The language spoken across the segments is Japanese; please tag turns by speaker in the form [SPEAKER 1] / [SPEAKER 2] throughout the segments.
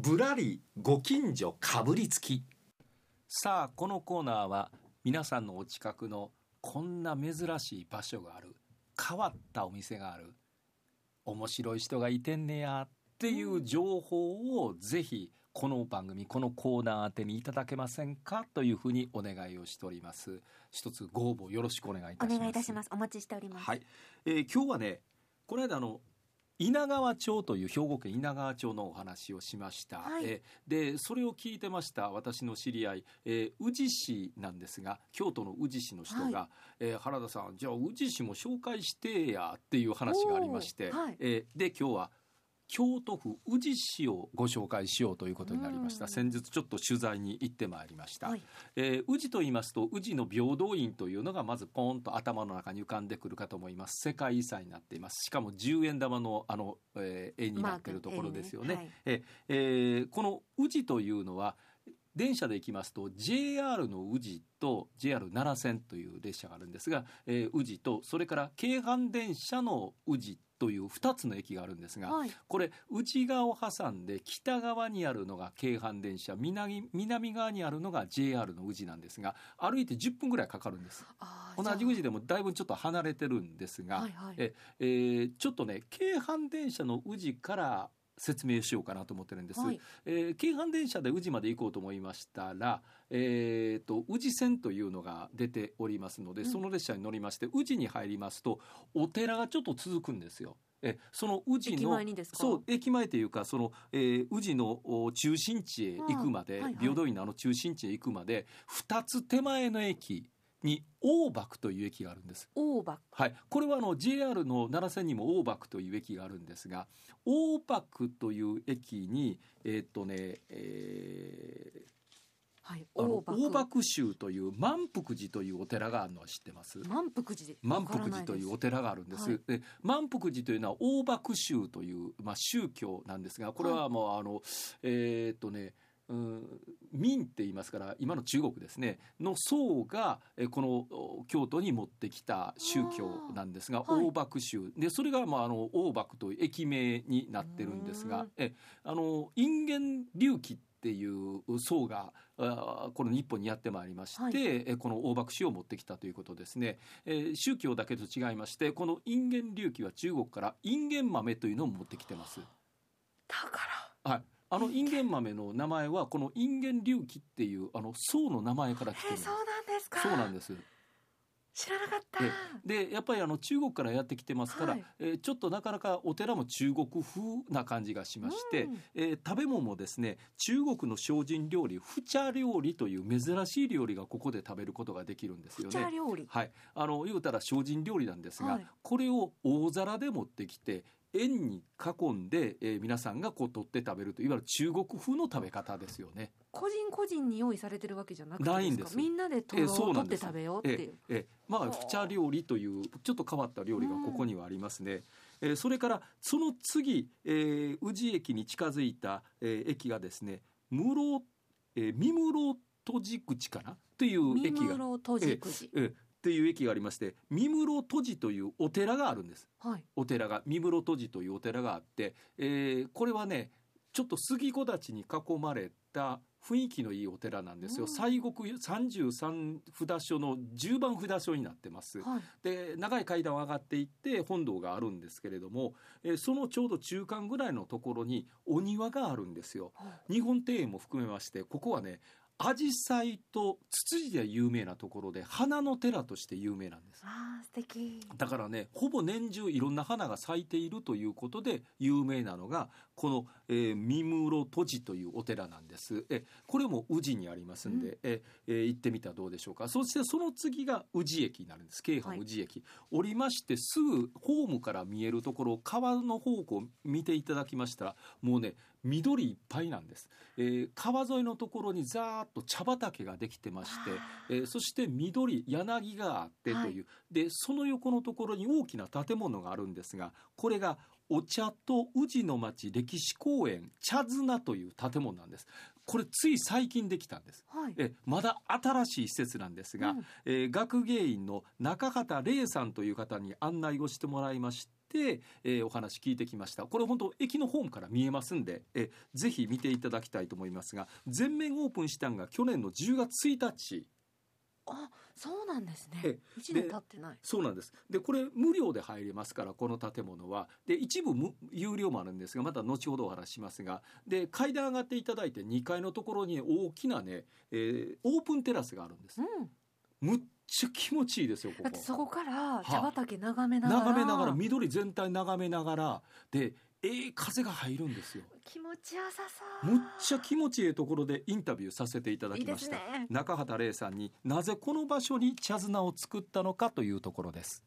[SPEAKER 1] ぶらりご近所かぶりつき。さあこのコーナーは皆さんのお近くのこんな珍しい場所がある。変わったお店がある。面白い人がいてんねやっていう情報をぜひこの番組このコーナー宛てにいただけませんかというふうにお願いをしております。一つご応募よろしくお願いいたします。
[SPEAKER 2] お願いいたします。お待ちしております。
[SPEAKER 1] はい、えー今日はねこの間あの稲川町という兵庫県稲川町のお話をしました、
[SPEAKER 2] はい。
[SPEAKER 1] えーでそれを聞いてました私の知り合い、えー宇治市なんですが京都の宇治市の人が、
[SPEAKER 2] は
[SPEAKER 1] えー原田さんじゃあ宇治市も紹介してやっていう話がありまして、
[SPEAKER 2] はい。
[SPEAKER 1] えーで今日は京都府宇治市をご紹介しようということになりました。
[SPEAKER 2] うん。
[SPEAKER 1] 先日ちょっと取材に行ってまいりました、
[SPEAKER 2] はい。
[SPEAKER 1] えー宇治と言いますと宇治の平等院というのがまずポーンと頭の中に浮かんでくるかと思います。世界遺産になっています。しかも10円玉のあの、えー絵になっているところですよね、
[SPEAKER 2] マーク。
[SPEAKER 1] ええーこの宇治というのは電車で行きますと JR の宇治と JR 奈良線という列車があるんですが、えー宇治とそれから京阪電車の宇治という2つの駅があるんですが、
[SPEAKER 2] はい。
[SPEAKER 1] これ内側を挟んで北側にあるのが京阪電車南南側にあるのが JR の宇治なんですが歩いて10分ぐらいかかるんです。同じ宇治でもだいぶちょっと離れてるんですが、
[SPEAKER 2] はいはい。
[SPEAKER 1] ええーちょっとね京阪電車の宇治から説明しようかなと思ってるんです、
[SPEAKER 2] はい。
[SPEAKER 1] えー京阪電車で宇治まで行こうと思いましたら、えー、と宇治線というのが出ておりますので、
[SPEAKER 2] うん。
[SPEAKER 1] その列車に乗りまして宇治に入りますとお寺がちょっと続くんですよ。えその宇治
[SPEAKER 2] 駅
[SPEAKER 1] のそう駅前というかその、えー宇治のお中心地へ行くまで、
[SPEAKER 2] うんはいはい。
[SPEAKER 1] 平等院のあの中心地へ行くまで2つ手前の駅に大幕という駅があるんです。
[SPEAKER 2] 大場
[SPEAKER 1] はい、これはあの JR の奈良線にも大幕という駅があるんですが大幕という駅にえーっとね、え
[SPEAKER 2] はい
[SPEAKER 1] ーあの
[SPEAKER 2] 大
[SPEAKER 1] 大幕宗という満福寺というお寺があるのは知ってます？
[SPEAKER 2] 満福寺。
[SPEAKER 1] 満福寺というお寺があるんです。
[SPEAKER 2] はい
[SPEAKER 1] で満福寺というのは大幕宗という、まあ、宗教なんですがこれはもうあの、えーっとねうん明って言いますから今の中国ですねの僧がえーこのお京都に持ってきた宗教なんですが
[SPEAKER 2] はい。
[SPEAKER 1] 大幕宗でそれがまああの大幕という駅名になってるんですが
[SPEAKER 2] うん。
[SPEAKER 1] えあの隠元隆起っていう僧がこの日本にやってまいりまして、
[SPEAKER 2] はい。
[SPEAKER 1] えこの大幕宗を持ってきたということですね、えー宗教だけと違いましてこの隠元隆起は中国から隠元豆というのを持ってきてます。
[SPEAKER 2] だか
[SPEAKER 1] はい。あのインゲン。豆の名前はこのインゲン隆起っていうあの宋の名前から来てるんです。
[SPEAKER 2] らえそうなんですか。
[SPEAKER 1] そうなんです
[SPEAKER 2] 知らなかった。
[SPEAKER 1] えでやっぱりあの中国からやってきてますから、
[SPEAKER 2] はい。
[SPEAKER 1] えーちょっとなかなかお寺も中国風な感じがしまして、
[SPEAKER 2] うん。
[SPEAKER 1] えー食べ物もですね中国の精進料理フチャ料理という珍しい料理がここで食べることができるんですよ
[SPEAKER 2] フチャ
[SPEAKER 1] ね。
[SPEAKER 2] 料理。
[SPEAKER 1] はい、あの言うたら精進料理なんですが、
[SPEAKER 2] はい。
[SPEAKER 1] これを大皿で持ってきて円に囲んで、えー皆さんがこう取って食べるといわゆる中国風の食べ方ですよね。
[SPEAKER 2] 個人個人に用意されてるわけじゃなくて
[SPEAKER 1] ないんです
[SPEAKER 2] かみんなで取
[SPEAKER 1] えそうなんです
[SPEAKER 2] 取って食べようっていう。
[SPEAKER 1] ええまあ
[SPEAKER 2] はあ
[SPEAKER 1] フチャ料理というちょっと変わった料理がここにはありますね。えーそれからその次、えー宇治駅に近づいた、えー駅がですね室、えー、三室戸寺口かな？という
[SPEAKER 2] 三
[SPEAKER 1] 駅が。
[SPEAKER 2] 室戸寺口
[SPEAKER 1] えーっていう駅がありまして三室戸寺というお寺があるんです。
[SPEAKER 2] はい
[SPEAKER 1] お寺が三室戸寺というお寺があって、えーこれはねちょっと杉木立に囲まれた雰囲気のいいお寺なんですよ、
[SPEAKER 2] うん
[SPEAKER 1] 西国33札所の10番札所になってます。
[SPEAKER 2] はい
[SPEAKER 1] で長い階段を上がっていって本堂があるんですけれども、えーそのちょうど中間ぐらいのところにお庭があるんですよ。日本庭園も含めましてここはね紫陽花とツツジで有名なところで花の寺として有名なんです。
[SPEAKER 2] あー素敵
[SPEAKER 1] だからねほぼ年中いろんな花が咲いているということで有名なのがこの、えー三室戸寺というお寺なんです。えこれも宇治にありますんで、
[SPEAKER 2] う
[SPEAKER 1] ええー行ってみたらどうでしょうか。そしてその次が宇治駅になるんです。京阪宇治駅、降りましてすぐホームから見えるところ川の方向を見ていただきましたらもうね緑いっぱいなんです、えー川沿いのところにざーっと茶畑ができてましてえーそして緑柳があってという、でその横のところに大きな建物があるんですがこれがお茶と宇治の町歴史公園茶綱という建物なんです。これつい最近できたんです。
[SPEAKER 2] はい。
[SPEAKER 1] えまだ新しい施設なんですが、
[SPEAKER 2] うん。
[SPEAKER 1] えー学芸員の中畑玲さんという方に案内をしてもらいまして、えーお話聞いてきました。これ本当駅のホームから見えますんで、えーぜひ見ていただきたいと思いますが全面オープンしたんが去年の10月1日。
[SPEAKER 2] あそうなんですね。
[SPEAKER 1] え
[SPEAKER 2] 一年経ってない。
[SPEAKER 1] そうなんです。でこれ無料で入れますからこの建物は。で一部無有料もあるんですがまた後ほどお話ししますが。で階段上がっていただいて2階のところに大きなね、えーオープンテラスがあるんです。
[SPEAKER 2] うん。
[SPEAKER 1] むっちゃ気持ちいいですよここ。
[SPEAKER 2] だってそこから
[SPEAKER 1] い
[SPEAKER 2] 茶畑眺めながら。
[SPEAKER 1] 眺めながら緑全体眺めながら。でええ風が入るんですよ。
[SPEAKER 2] 気持ちよさそう。
[SPEAKER 1] むっちゃ気持ちいいところでインタビューさせていただきますした、
[SPEAKER 2] ね。
[SPEAKER 1] 中畑玲さんになぜこの場所に茶綱を作ったのかというところです。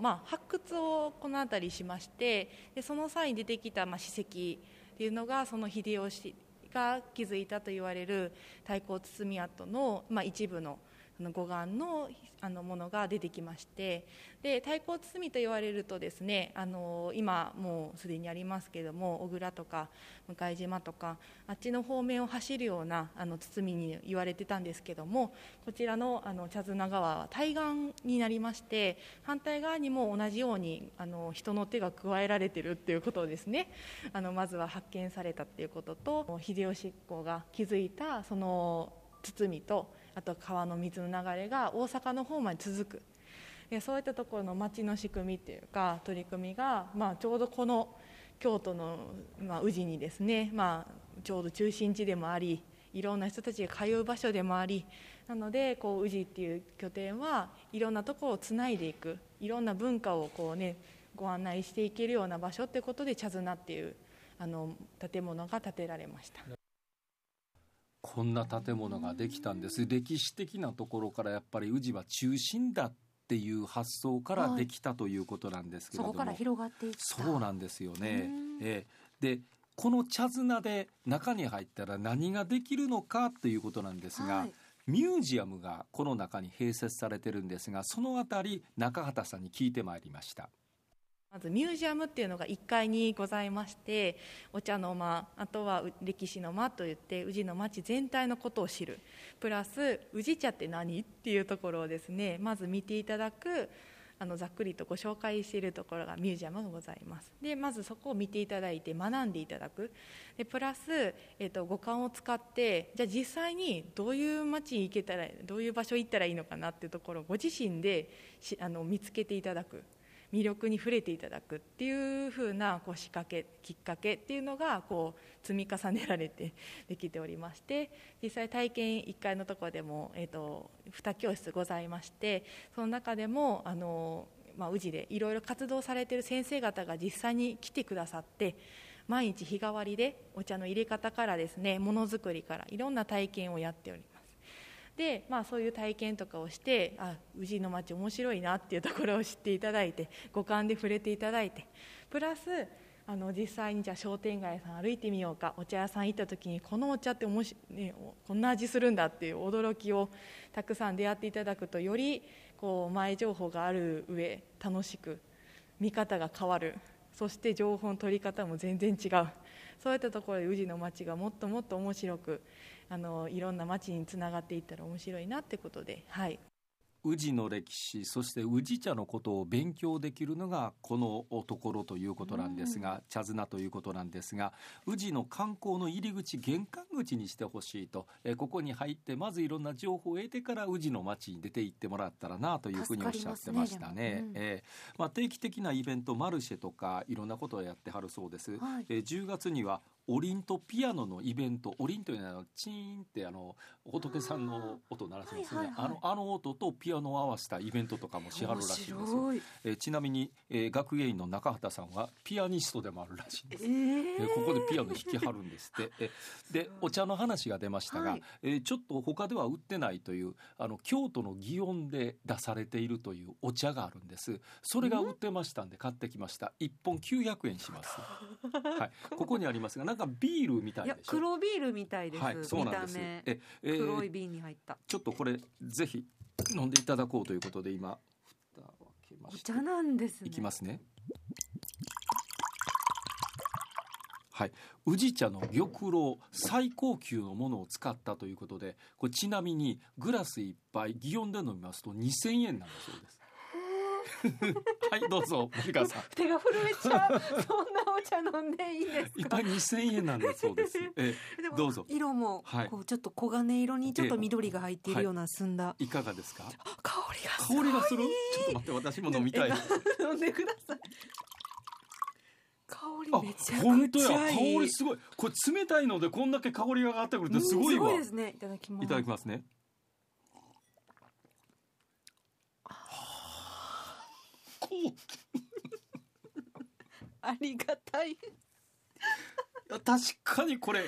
[SPEAKER 3] まあ、発掘をこの辺りしましてでその際に出てきたまあ史跡っていうのがその秀吉が築いたと言われる太閤堤跡の、まあ、一部のあの護岸のあのものが出てきましてで太閤堤と言われるとですねあの今もうすでにありますけれども小倉とか向島とかあっちの方面を走るようなあの堤に言われてたんですけどもこちらのあの茶綱川は対岸になりまして反対側にも同じようにあの人の手が加えられてるっていうことをですね。あのまずは発見されたっていうことと秀吉公が築いたその堤とあと川の水の流れが大阪の方まで続くでそういったところの町の仕組みっていうか取り組みが、まあ、ちょうどこの京都の、まあ、宇治にですね、まあ、ちょうど中心地でもありいろんな人たちが通う場所でもありなのでこう宇治っていう拠点はいろんなところをつないでいくいろんな文化をこう、ね、ご案内していけるような場所ってことで茶綱っていうあの建物が建てられました。
[SPEAKER 1] こんな建物ができたんです。歴史的なところからやっぱり宇治は中心だっていう発想からできたということなんですけれども、
[SPEAKER 2] そこから広がっていった。
[SPEAKER 1] そうなんですよね。え。でこの茶綱で中に入ったら何ができるのかということなんですが、
[SPEAKER 2] はい。
[SPEAKER 1] ミュージアムがこの中に併設されてるんですがそのあたり中畑さんに聞いてまいりました。
[SPEAKER 3] まずミュージアムっていうのが1階にございましてお茶の間あとは歴史の間といって宇治の町全体のことを知る。プラス宇治茶って何っていうところをですねまず見ていただくあのざっくりとご紹介しているところがミュージアムがございます。でまずそこを見ていただいて学んでいただく。でプラス、えっと五感を使ってじゃあ実際にどういう街に行けたらどういう場所行ったらいいのかなっていうところをご自身であの見つけていただく。魅力に触れていただくっていう風なこう仕掛けきっかけっていうのがこう積み重ねられてできておりまして実際体験1階のところでも、えー、と2教室ございましてその中でもあの、まあ、宇治でいろいろ活動されてる先生方が実際に来てくださって毎日日替わりでお茶の入れ方からですねものづくりからいろんな体験をやっております。で、まあ、そういう体験とかをしてあ宇治の町面白いなっていうところを知っていただいて五感で触れていただいてプラスあの実際にじゃ商店街さん歩いてみようかお茶屋さん行った時にこのお茶っておもし、ね、こんな味するんだっていう驚きをたくさん出会っていただくとよりこう前情報がある上楽しく見方が変わる。そして情報の取り方も全然違う。そういったところで宇治の町がもっともっと面白くあのいろんな町につながっていったら面白いなってことで、はい、
[SPEAKER 1] 宇治の歴史そして宇治茶のことを勉強できるのがこのところということなんですが、茶綱ということなんですが宇治の観光の入り口玄関口にしてほしいと、えーここに入ってまずいろんな情報を得てから宇治の町に出て行ってもらったらなというふうにおっしゃってましたね。
[SPEAKER 2] ねうん。
[SPEAKER 1] えー。まあ、定期的なイベントマルシェとかいろんなことをやってはるそうです。
[SPEAKER 2] はい。
[SPEAKER 1] えー10月にはオリンとピアノのイベントオリンというのはチーンってあの仏さんの音を鳴らしますよね。
[SPEAKER 2] はいはいはい。
[SPEAKER 1] あのあの音とピアノを合わせたイベントとかもしはるらしいんです。よ、えーちなみに、えー学芸員の中畑さんはピアニストでもあるらしいんです。
[SPEAKER 2] えー。
[SPEAKER 1] えーここでピアノ弾きはるんですって。えでお茶の話が出ましたが、
[SPEAKER 2] はい。
[SPEAKER 1] えーちょっと他では売ってないというあの京都の祇園で出されているというお茶があるんです。それが売ってましたんで買ってきました。一本900円します。はい、ここにありますがなんかビールみたい
[SPEAKER 2] いや。黒ビールみたいです、
[SPEAKER 1] はい、そうなんです。え、えー
[SPEAKER 2] 黒い瓶に入った。
[SPEAKER 1] ちょっとこれぜひ飲んでいただこうということで今蓋を開けまして。
[SPEAKER 2] お茶なんですね。
[SPEAKER 1] いきますね。はい、宇治茶の玉露最高級のものを使ったということでこれちなみにグラス一杯祇園で飲みますと2000円なんだそうです はいどうぞ森川さん。
[SPEAKER 2] 手が震えちゃう。そんなお茶飲んでいいです
[SPEAKER 1] 一
[SPEAKER 2] か
[SPEAKER 1] 杯2000円なんだそうです。えどうぞ。
[SPEAKER 2] 色も
[SPEAKER 1] はい。
[SPEAKER 2] こうちょっと黄金色にちょっと緑が入っているような澄んだ。
[SPEAKER 1] い。かがですか？
[SPEAKER 2] あ香りが
[SPEAKER 1] 香りがする？ちょっと待って私も飲みたい。あ
[SPEAKER 2] 飲んでください。香りめちゃくちゃいい。
[SPEAKER 1] 香りすごい。これ冷たいのでこんだけ香りが上がってくるってすごいわ。
[SPEAKER 2] うんすごいですね。いただきます。
[SPEAKER 1] いただきますねこう
[SPEAKER 2] ありがたい。
[SPEAKER 1] いや確かにこれ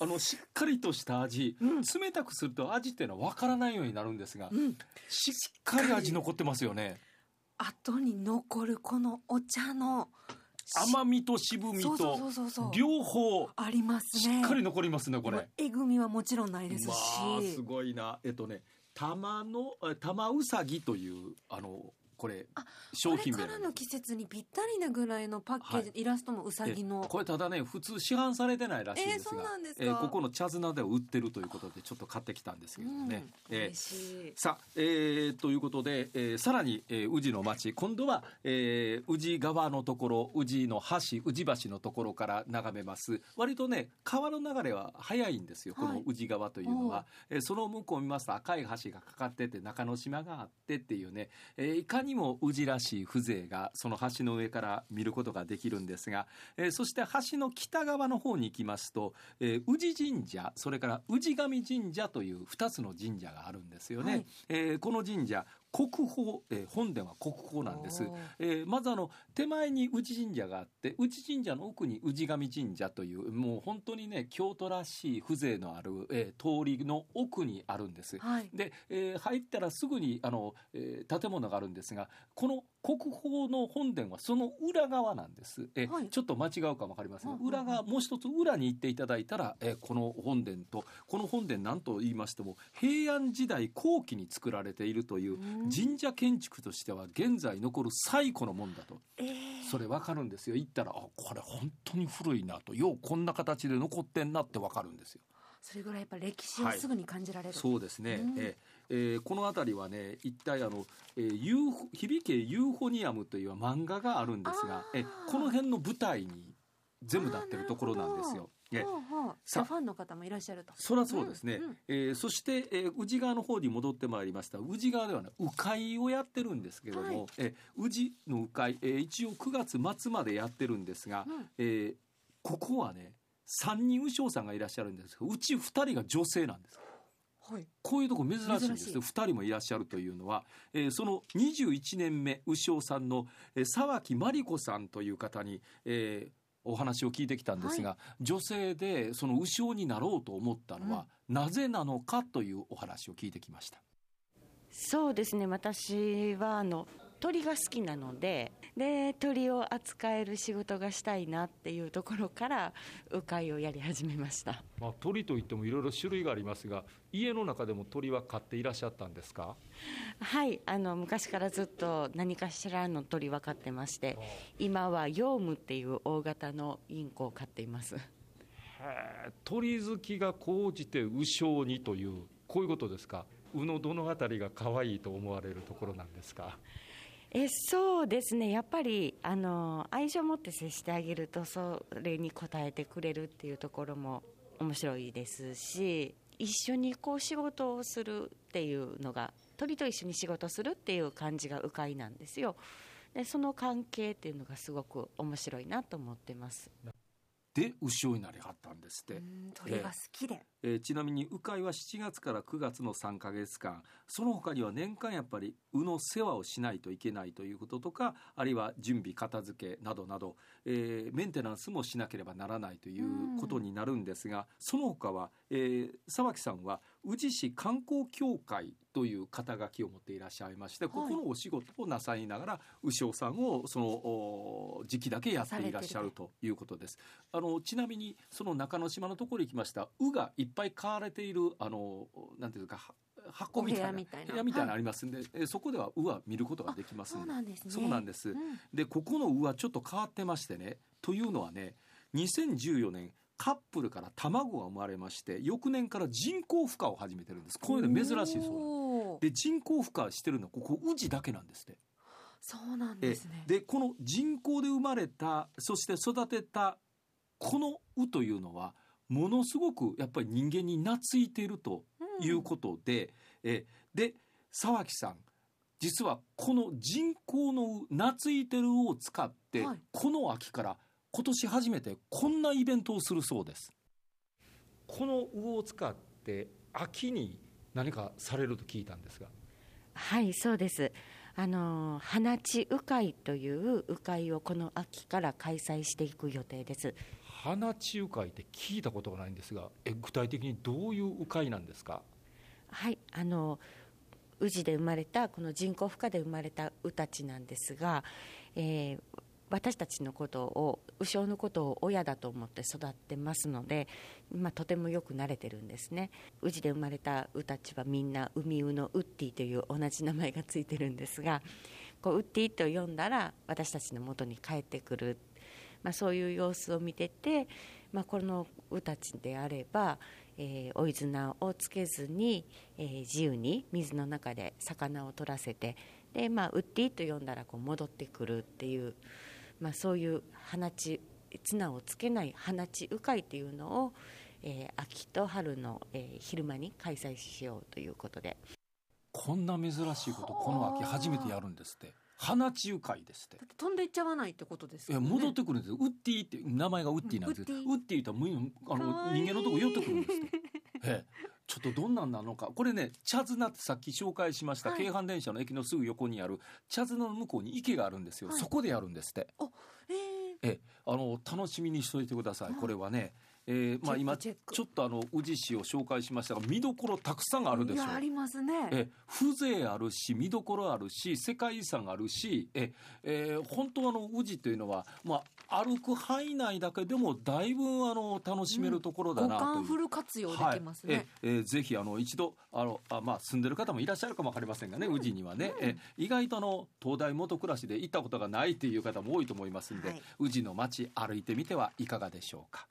[SPEAKER 1] あのしっかりとした味、
[SPEAKER 2] うん。
[SPEAKER 1] 冷たくすると味っていうのは分からないようになるんですが、
[SPEAKER 2] うん。
[SPEAKER 1] しっかり味残ってますよね。
[SPEAKER 2] 後に残るこのお茶の
[SPEAKER 1] 甘みと渋みと両方
[SPEAKER 2] あります
[SPEAKER 1] し
[SPEAKER 2] ね
[SPEAKER 1] っかり残りますねこれ、
[SPEAKER 2] えぐみはもちろんないですし、
[SPEAKER 1] まあすごいな。えっとね玉のえ玉うさぎというあのこれ
[SPEAKER 2] あ
[SPEAKER 1] 商品名
[SPEAKER 2] これからの季節にぴったりなぐらいのパッケージ、
[SPEAKER 1] は
[SPEAKER 2] イラストもうさぎの。
[SPEAKER 1] これただね普通市販されてないらしいんですが、
[SPEAKER 2] えーそうなんですか。
[SPEAKER 1] えーここの茶綱では売ってるということでちょっと買ってきたんですけれどもね、
[SPEAKER 2] うん、
[SPEAKER 1] えー
[SPEAKER 2] 嬉しい。
[SPEAKER 1] さあ、えーということで、えーさらに、えー宇治の町。今度は、えー宇治川のところ宇治の橋宇治橋のところから眺めます。割とね川の流れは早いんですよこ
[SPEAKER 2] はい。
[SPEAKER 1] の宇治川というのは、えーその向こうを見ますと赤い橋がかかってて中之島があってっていうね、えーいかにも宇治らしい風情がその橋の上から見ることができるんですが、えーそして橋の北側の方に行きますと、えー宇治神社それから宇治神神社という2つの神社があるんですよね。
[SPEAKER 2] はい
[SPEAKER 1] えーこの神社国宝、えー本殿は国宝なんです。えーまずあの手前に宇治神社があって宇治神社の奥に宇治神神社というもう本当にね京都らしい風情のある、えー通りの奥にあるんです。
[SPEAKER 2] はい
[SPEAKER 1] で、えー入ったらすぐにあの、えー建物があるんですがこの国宝の本殿はその裏側なんです、えー
[SPEAKER 2] はい。
[SPEAKER 1] ちょっと間違うかも分かりません。裏側もう一つ裏に行っていただいたら、えーこの本殿とこの本殿なんと言いましても平安時代後期に作られているという
[SPEAKER 2] うん。
[SPEAKER 1] 神社建築としては現在残る最古のもんだと。
[SPEAKER 2] えー
[SPEAKER 1] それ分かるんですよ。行ったらあこれ本当に古いなと。ようこんな形で残ってんなって分かるんですよ。
[SPEAKER 2] それぐらいやっぱ歴史をすぐに感じられる、
[SPEAKER 1] そうですね、
[SPEAKER 2] うん。
[SPEAKER 1] ええーこの辺りはね一体あの、えー、ユーフ響けユーフォニアムという漫画があるんですがえこの辺の舞台に全部なってるところなんですよ。え
[SPEAKER 2] ほうほう。ファンの方もいらっしゃると。
[SPEAKER 1] そりゃそうですね、
[SPEAKER 2] うんうん。
[SPEAKER 1] えーそして、えー宇治川の方に戻ってまいりました。宇治川ではね鵜飼をやってるんですけども、
[SPEAKER 2] はい。
[SPEAKER 1] えー宇治の鵜飼、えー一応9月末までやってるんですが、
[SPEAKER 2] うん。
[SPEAKER 1] えーここはね3人鵜匠さんがいらっしゃるんですけどうち2人が女性なんです
[SPEAKER 2] はい。
[SPEAKER 1] こういうとこ珍しいんです
[SPEAKER 2] 珍しい。
[SPEAKER 1] よ2人もいらっしゃるというのは、えーその21年目鵜匠さんの、えー沢木真理子さんという方に、えーお話を聞いてきたんですが、女性でその鵜匠になろうと思ったのは、なぜなのかというお話を聞いてきました。
[SPEAKER 4] そうですね。私はあの鳥が好きなのでで鳥を扱える仕事がしたいなっていうところから鵜飼をやり始めました。
[SPEAKER 1] まあ、鳥といってもいろいろ種類がありますが家の中でも鳥は飼っていらっしゃったんですか？
[SPEAKER 4] はいあの昔からずっと何かしらの鳥は飼ってまして今はヨウムっていう大型のインコを飼っています。
[SPEAKER 1] へえ鳥好きが高じて鵜匠にというこういうことですか？鵜のどのあたりが可愛いと思われるところなんですか？
[SPEAKER 4] えそうですね。やっぱりあの愛情を持って接してあげるとそれに応えてくれるっていうところも面白いですし一緒にこう仕事をするっていうのが鳥と一緒に仕事するっていう感じが鵜飼なんですよ。でその関係っていうのがすごく面白いなと思ってます。
[SPEAKER 1] で鵜匠になりはったんですって、
[SPEAKER 2] うん鳥が好きで、
[SPEAKER 1] えーちなみに鵜飼は7月から9月の3ヶ月間その他には年間やっぱり鵜の世話をしないといけないということとかあるいは準備片付けなどなど、えーメンテナンスもしなければならないということになるんですが、その他は、えー沢木さんは宇治市観光協会という肩書きを持っていらっしゃいまして、ここのお仕事をなさいながら鵜匠さんをそのお時期だけやっていらっしゃるということです。あのちなみにその中之島のところに行きました。鵜がいっぱい飼われているあのなんていうかは箱みたいな
[SPEAKER 2] お部屋みたいな。
[SPEAKER 1] ありますんで、えそこでは鵜は見ることができます
[SPEAKER 2] そうなんですね。
[SPEAKER 1] そうなんです。
[SPEAKER 2] うん。
[SPEAKER 1] でここの鵜はちょっと変わってましてねというのはね2014年カップルから卵が生まれまして翌年から人工孵化を始めてるんです。こういうの珍しいそうなんですで人工孵化してるのはここ宇治だけなんですって。
[SPEAKER 2] そうなん
[SPEAKER 1] え
[SPEAKER 2] ですね。
[SPEAKER 1] でこの人工で生まれたそして育てたこの鵜というのはものすごくやっぱり人間に懐いているということで、えで沢木さん実はこの人工の鵜懐いてる鵜を使って、
[SPEAKER 2] はい。
[SPEAKER 1] この秋から今年初めてこんなイベントをするそうです。この鵜を使って秋に何かされると聞いたんですが。
[SPEAKER 4] はいそうです。あの花地鵜飼という鵜飼をこの秋から開催していく予定です。
[SPEAKER 1] 花地鵜飼って聞いたことがないんですがえ具体的にどういう鵜飼なんですか？
[SPEAKER 4] はいあの宇治で生まれたこの人工孵化で生まれた鵜たちなんですが、えー私たちのことを鵜匠のことを親だと思って育ってますので、まあ、とてもよく慣れてるんですね。宇治で生まれた鵜たちはみんな海鵜のウッディという同じ名前がついてるんですがこうウッディと呼んだら私たちの元に帰ってくる、まあ、そういう様子を見てて、まあ、この鵜たちであれば、えー追い綱をつけずに、えー自由に水の中で魚を取らせてで、まあ、ウッディと呼んだらこう戻ってくるっていう、まあ、そういう放ち綱をつけない放ち鵜飼っていうのを、えー秋と春の、えー昼間に開催しようということで。
[SPEAKER 1] こんな珍しいことこの秋初めてやるんですって。花地鵜飼ですって。
[SPEAKER 2] だって飛んでいっちゃわないってことですよね。
[SPEAKER 1] いや戻ってくるんですよ。ウッディって名前がウッディなんですけど、
[SPEAKER 2] うん
[SPEAKER 1] ウッディって言ったらむあの人間のとこ寄ってくるんですって。ええちょっとどんなんなのか。これね茶綱ってさっき紹介しました、
[SPEAKER 2] はい。
[SPEAKER 1] 京阪電車の駅のすぐ横にある茶綱の向こうに池があるんですよ、
[SPEAKER 2] はい。
[SPEAKER 1] そこでやるんですって。
[SPEAKER 2] えー。
[SPEAKER 1] ええ。あの楽しみにしといてください。これはねえーまあ、今ちょっとあの宇治市を紹介しましたが見どころたくさんあるでしょ
[SPEAKER 2] ありますね。
[SPEAKER 1] え風情あるし見どころあるし世界遺産あるしえ、えー本当あの宇治というのは、まあ、歩く範囲内だけでもだいぶあの楽しめるところだ
[SPEAKER 2] 五
[SPEAKER 1] なという。
[SPEAKER 2] 感フル活用できますね。
[SPEAKER 1] はい、ええーぜひあの一度あのあ、まあ、住んでる方もいらっしゃるかもわかりませんがね、宇治にはね、え意外とあの東大元暮らしで行ったことがないという方も多いと思いますんで、
[SPEAKER 2] はい
[SPEAKER 1] 宇治の街歩いてみてはいかがでしょうか。